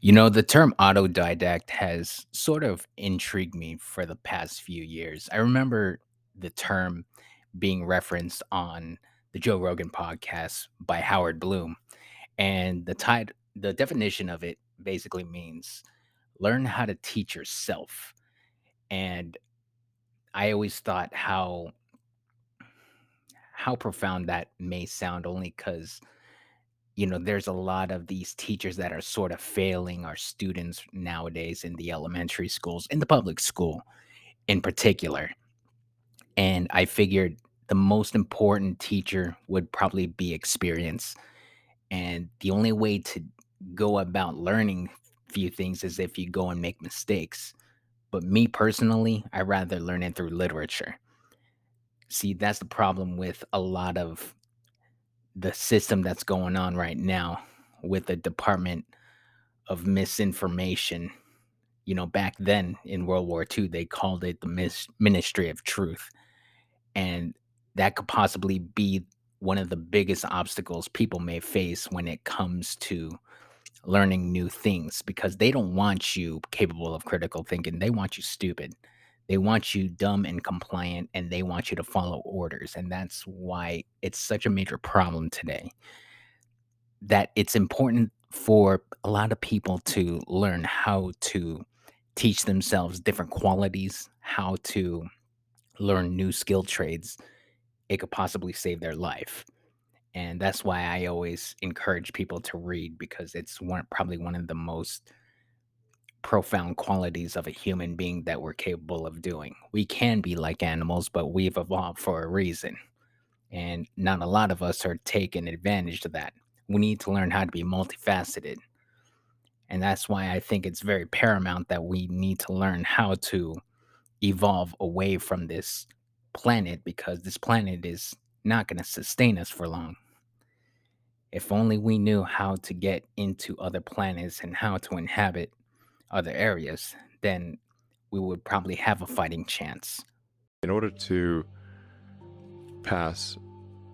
You know, the term autodidact has sort of intrigued me for the past few years. I remember the term being referenced on the Joe Rogan podcast by Howard Bloom, and the tide, the definition of it basically means learn how to teach yourself. And I always thought how how profound that may sound only because you know, there's a lot of these teachers that are sort of failing our students nowadays in the elementary schools, in the public school in particular. And I figured the most important teacher would probably be experience. And the only way to go about learning few things is if you go and make mistakes. But me personally, I rather learn it through literature. See, that's the problem with a lot of the system that's going on right now with the Department of Misinformation. You know, back then in World War II, they called it the Mis- Ministry of Truth. And that could possibly be one of the biggest obstacles people may face when it comes to learning new things because they don't want you capable of critical thinking. They want you stupid. They want you dumb and compliant and they want you to follow orders. And that's why it's such a major problem today. That it's important for a lot of people to learn how to teach themselves different qualities, how to learn new skill trades. It could possibly save their life. And that's why I always encourage people to read because it's one probably one of the most profound qualities of a human being that we're capable of doing. We can be like animals, but we've evolved for a reason. And not a lot of us are taking advantage of that. We need to learn how to be multifaceted. And that's why I think it's very paramount that we need to learn how to evolve away from this planet because this planet is not going to sustain us for long. If only we knew how to get into other planets and how to inhabit other areas, then we would probably have a fighting chance. In order to pass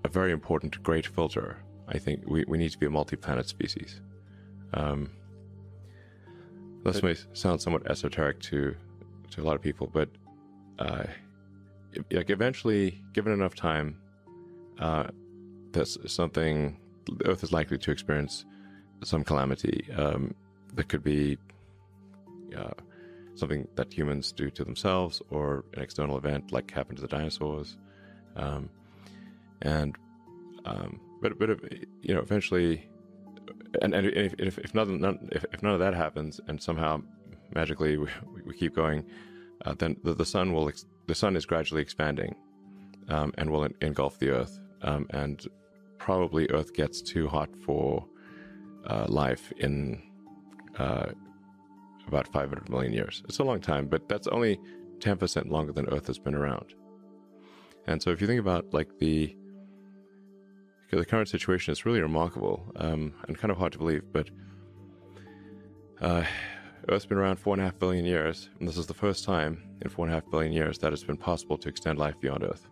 a very important great filter, I think we, we need to be a multi planet species. Um, this may sound somewhat esoteric to, to a lot of people, but uh, like eventually, given enough time, uh, that's something the Earth is likely to experience some calamity. Um, that could be uh, something that humans do to themselves or an external event like happened to the dinosaurs. Um, and um, but but you know eventually, and, and if, if, if none, none if, if none of that happens and somehow magically we, we keep going, uh, then the, the sun will ex- the sun is gradually expanding, um, and will engulf the Earth, um, and probably Earth gets too hot for uh, life in uh, about 500 million years. It's a long time, but that's only 10% longer than Earth has been around. And so if you think about like the the current situation, it's really remarkable um, and kind of hard to believe. But uh, Earth's been around four and a half billion years, and this is the first time in four and a half billion years that it's been possible to extend life beyond Earth.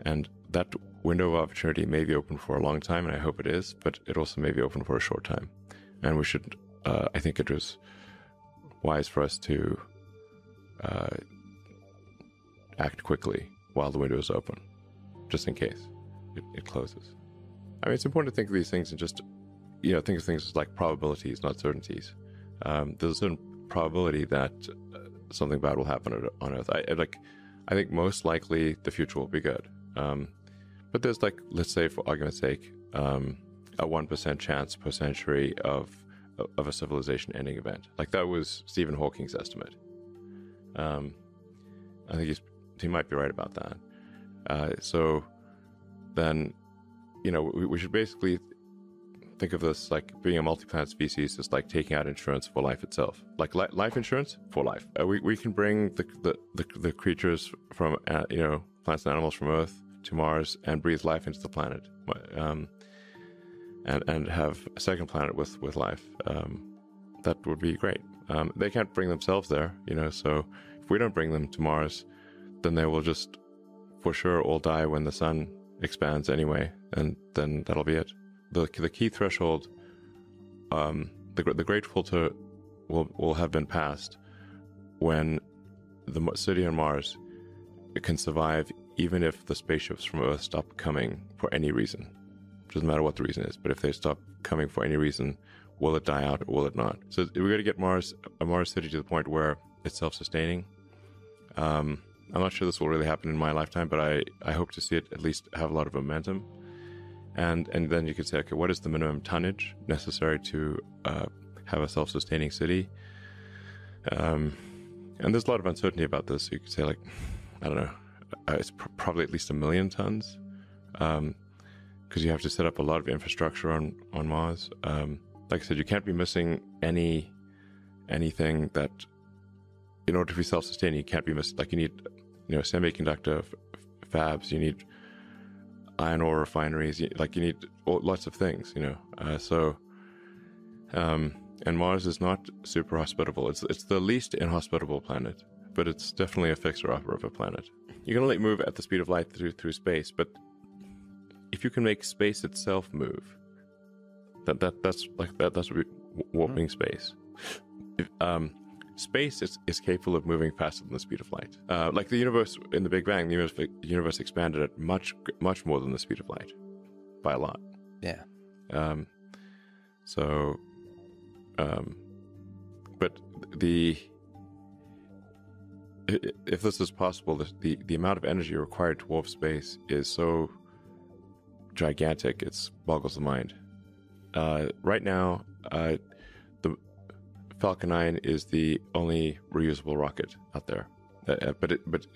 And that window of opportunity may be open for a long time, and I hope it is, but it also may be open for a short time. And we should uh, I think it was wise for us to uh, act quickly while the window is open, just in case it, it, closes. I mean, it's important to think of these things and just, you know, think of things as like probabilities, not certainties. Um, there's a certain probability that uh, something bad will happen on Earth. I, I, like, I think most likely the future will be good. Um, but there's like, let's say, for argument's sake, um, a one percent chance per century of of a civilization ending event. Like that was Stephen Hawking's estimate. Um, I think he might be right about that. Uh, so then, you know, we, we, should basically think of this like being a multi-planet species is like taking out insurance for life itself, like li- life insurance for life. Uh, we, we can bring the, the, the, the creatures from, uh, you know, plants and animals from Earth to Mars and breathe life into the planet. Um, and and have a second planet with with life. Um, that would be great. Um, they can't bring themselves there, you know. So if we don't bring them to Mars, then they will just for sure all die when the sun expands anyway, and then that'll be it. the The key threshold um, the the great filter will will have been passed when the city on Mars can survive even if the spaceships from Earth stop coming for any reason. Doesn't matter what the reason is, but if they stop coming for any reason, will it die out or will it not? So we're going to get Mars, a Mars city to the point where it's self-sustaining. Um, I'm not sure this will really happen in my lifetime, but I, I hope to see it at least have a lot of momentum. And and then you could say, okay, what is the minimum tonnage necessary to uh, have a self-sustaining city? Um, and there's a lot of uncertainty about this. You could say, like, I don't know, uh, it's pr- probably at least a million tons, because you have to set up a lot of infrastructure on on Mars. Um, like I said, you can't be missing any anything that, in order to be self-sustaining, you can't be missing. Like you need, you know, semiconductor f- fabs. You need iron ore refineries. You, like you need lots of things. You know, uh, so. Um, and Mars is not super hospitable. It's it's the least inhospitable planet, but it's definitely a fixer-upper of a planet. You can only move at the speed of light through through space, but if you can make space itself move, that that that's like that that's warping mm-hmm. space. If, um, space is, is capable of moving faster than the speed of light. Uh, like the universe in the Big Bang, the universe, the universe expanded at much much more than the speed of light, by a lot. Yeah. Um, so, um, but the if this is possible, the, the, the amount of energy required to warp space is so gigantic, it boggles the mind. Uh, right now, uh, the Falcon 9 is the only reusable rocket out there. Uh, uh but it, but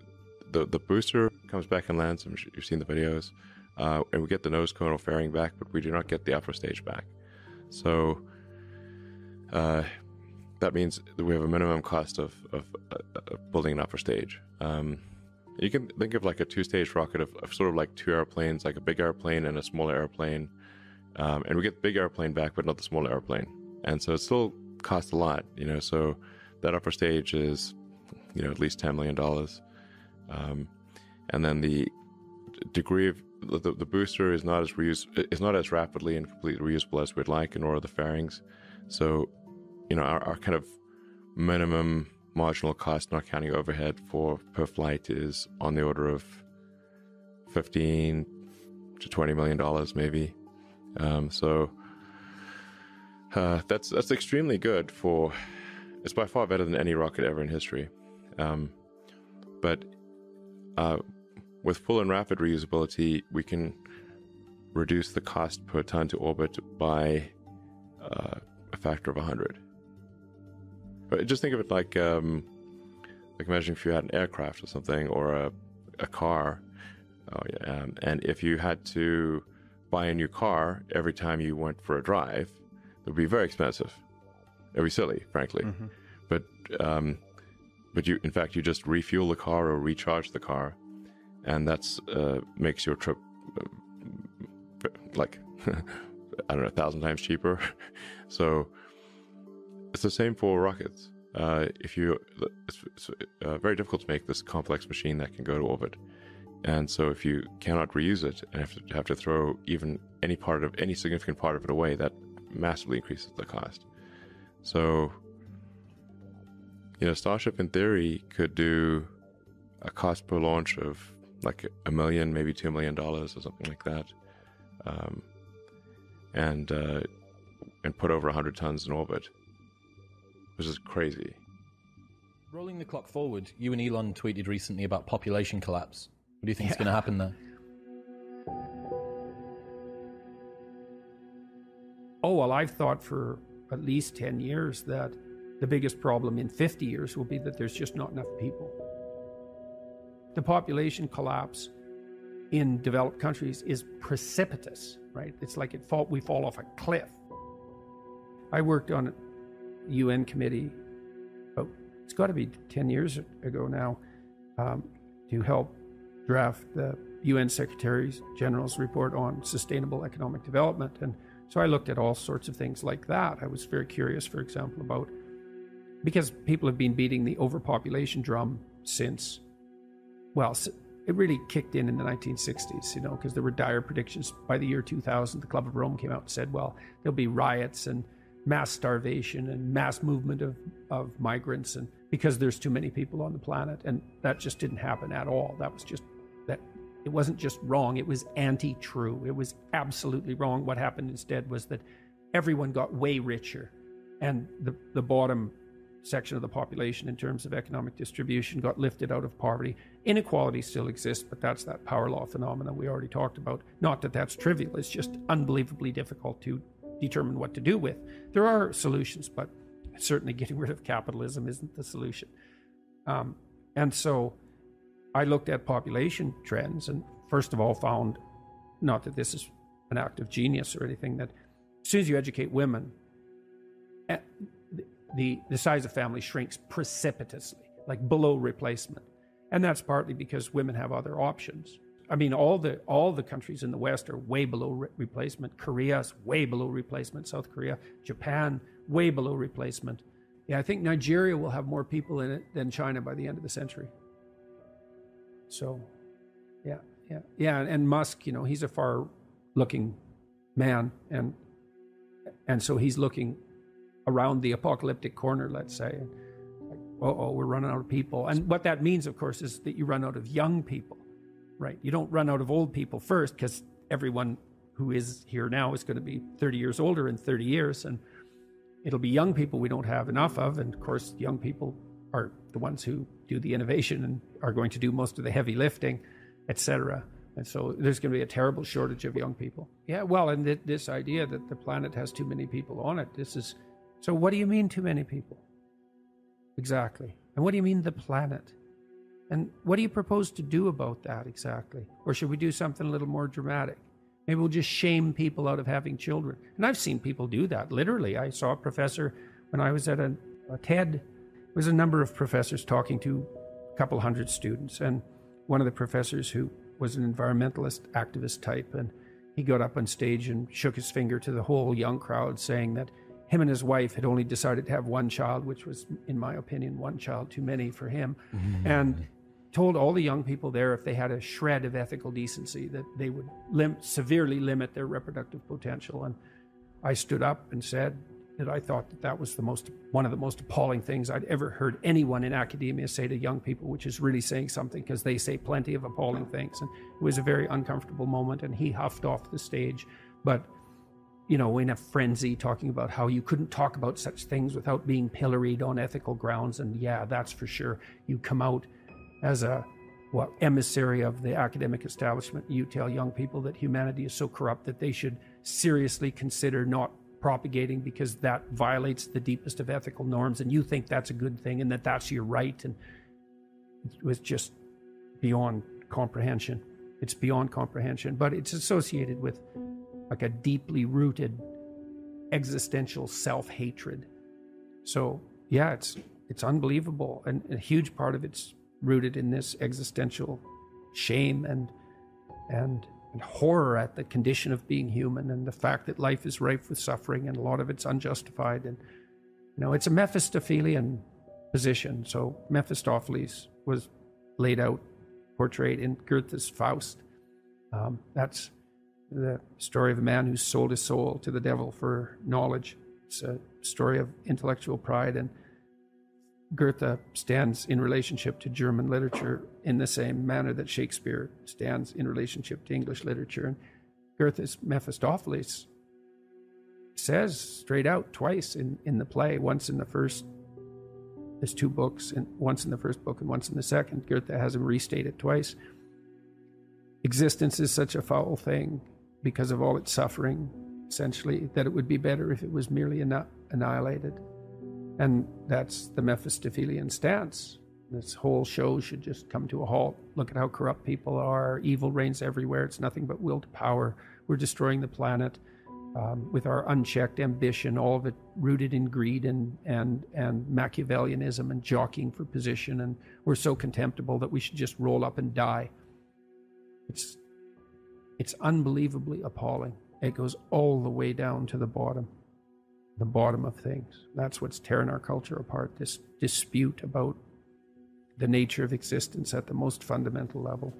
the, the booster comes back and lands. I'm sure you've seen the videos. Uh, and we get the nose cone fairing back, but we do not get the upper stage back. So uh, that means that we have a minimum cost of, of, building an upper stage. Um, you can think of like a two-stage rocket of, of, sort of like two airplanes, like a big airplane and a smaller airplane. Um, and we get the big airplane back, but not the smaller airplane. And so it still costs a lot, you know. So that upper stage is, you know, at least ten million dollars. Um, and then the degree of the, the booster is not as reuse is not as rapidly and completely reusable as we'd like, nor are the fairings. So you know, our, our kind of minimum marginal cost, not counting overhead for per flight, is on the order of fifteen to twenty million dollars, maybe. Um, so uh, that's that's extremely good for. It's by far better than any rocket ever in history. Um, but uh, with full and rapid reusability, we can reduce the cost per ton to orbit by uh, a factor of 100. But just think of it like, um, like imagine if you had an aircraft or something or a, a car, oh, yeah, um, and if you had to buy a new car every time you went for a drive, it would be very expensive. It'd be silly, frankly. Mm-hmm. But um, but you, in fact, you just refuel the car or recharge the car, and that's uh, makes your trip uh, like I don't know a thousand times cheaper. so it's the same for rockets. Uh, if you, it's, it's uh, very difficult to make this complex machine that can go to orbit, and so if you cannot reuse it and have to have to throw even any part of any significant part of it away, that massively increases the cost. So, you know, Starship in theory could do a cost per launch of like a million, maybe two million dollars or something like that, um, and uh, and put over hundred tons in orbit which is crazy. Rolling the clock forward, you and Elon tweeted recently about population collapse. What do you think yeah. is going to happen there? Oh, well, I've thought for at least 10 years that the biggest problem in 50 years will be that there's just not enough people. The population collapse in developed countries is precipitous, right? It's like it fall, we fall off a cliff. I worked on UN committee, oh, it's got to be 10 years ago now, um, to help draft the UN Secretary General's report on sustainable economic development. And so I looked at all sorts of things like that. I was very curious, for example, about because people have been beating the overpopulation drum since, well, it really kicked in in the 1960s, you know, because there were dire predictions. By the year 2000, the Club of Rome came out and said, well, there'll be riots and mass starvation and mass movement of, of migrants and because there's too many people on the planet and that just didn't happen at all. That was just that it wasn't just wrong it was anti-true. It was absolutely wrong. What happened instead was that everyone got way richer and the, the bottom section of the population in terms of economic distribution got lifted out of poverty. Inequality still exists but that's that power law phenomenon we already talked about. Not that that's trivial it's just unbelievably difficult to determine what to do with. There are solutions, but certainly getting rid of capitalism isn't the solution. Um, and so I looked at population trends and first of all found, not that this is an act of genius or anything, that as soon as you educate women, eh, the, the size of family shrinks precipitously, like below replacement. And that's partly because women have other options. I mean, all the all the countries in the West are way below re- replacement. Korea's way below replacement. South Korea, Japan, way below replacement. Yeah, I think Nigeria will have more people in it than China by the end of the century. So, yeah, yeah, yeah. And Musk, you know, he's a far-looking man, and and so he's looking around the apocalyptic corner, let's say. Oh, we're running out of people. And what that means, of course, is that you run out of young people right? You don't run out of old people first because everyone who is here now is going to be 30 years older in 30 years. And it'll be young people we don't have enough of. And of course, young people are the ones who do the innovation and are going to do most of the heavy lifting, etc. And so there's going to be a terrible shortage of young people. Yeah, well, and th- this idea that the planet has too many people on it, this is. So, what do you mean, too many people? Exactly. And what do you mean, the planet? And what do you propose to do about that exactly? Or should we do something a little more dramatic? Maybe we'll just shame people out of having children. And I've seen people do that, literally. I saw a professor when I was at a, a TED. There was a number of professors talking to a couple hundred students. And one of the professors who was an environmentalist activist type, and he got up on stage and shook his finger to the whole young crowd, saying that him and his wife had only decided to have one child, which was, in my opinion, one child too many for him. Mm-hmm. And told all the young people there if they had a shred of ethical decency that they would lim- severely limit their reproductive potential. And I stood up and said that I thought that that was the most one of the most appalling things I'd ever heard anyone in academia say to young people, which is really saying something because they say plenty of appalling things. And it was a very uncomfortable moment, and he huffed off the stage, but. You know, in a frenzy, talking about how you couldn't talk about such things without being pilloried on ethical grounds. And yeah, that's for sure. You come out as a emissary of the academic establishment, you tell young people that humanity is so corrupt that they should seriously consider not propagating because that violates the deepest of ethical norms, and you think that's a good thing and that that's your right. And it was just beyond comprehension. It's beyond comprehension, but it's associated with like a deeply rooted existential self hatred. So, yeah, it's it's unbelievable, and a huge part of it's rooted in this existential shame and and, and horror at the condition of being human and the fact that life is rife with suffering and a lot of it's unjustified and you know it's a Mephistophelian position. So Mephistopheles was laid out, portrayed in Goethe's Faust. Um, that's the story of a man who sold his soul to the devil for knowledge. It's a story of intellectual pride and Goethe stands in relationship to German literature in the same manner that Shakespeare stands in relationship to English literature. And Goethe's Mephistopheles says straight out twice in, in the play, once in the first, there's two books, and once in the first book and once in the second. Goethe has him restate it twice. Existence is such a foul thing because of all its suffering, essentially, that it would be better if it was merely annihilated. And that's the Mephistophelian stance. This whole show should just come to a halt. Look at how corrupt people are. Evil reigns everywhere. It's nothing but will to power. We're destroying the planet um, with our unchecked ambition, all of it rooted in greed and, and, and Machiavellianism and jockeying for position. And we're so contemptible that we should just roll up and die. It's, it's unbelievably appalling. It goes all the way down to the bottom the bottom of things. That's what's tearing our culture apart this dispute about the nature of existence at the most fundamental level.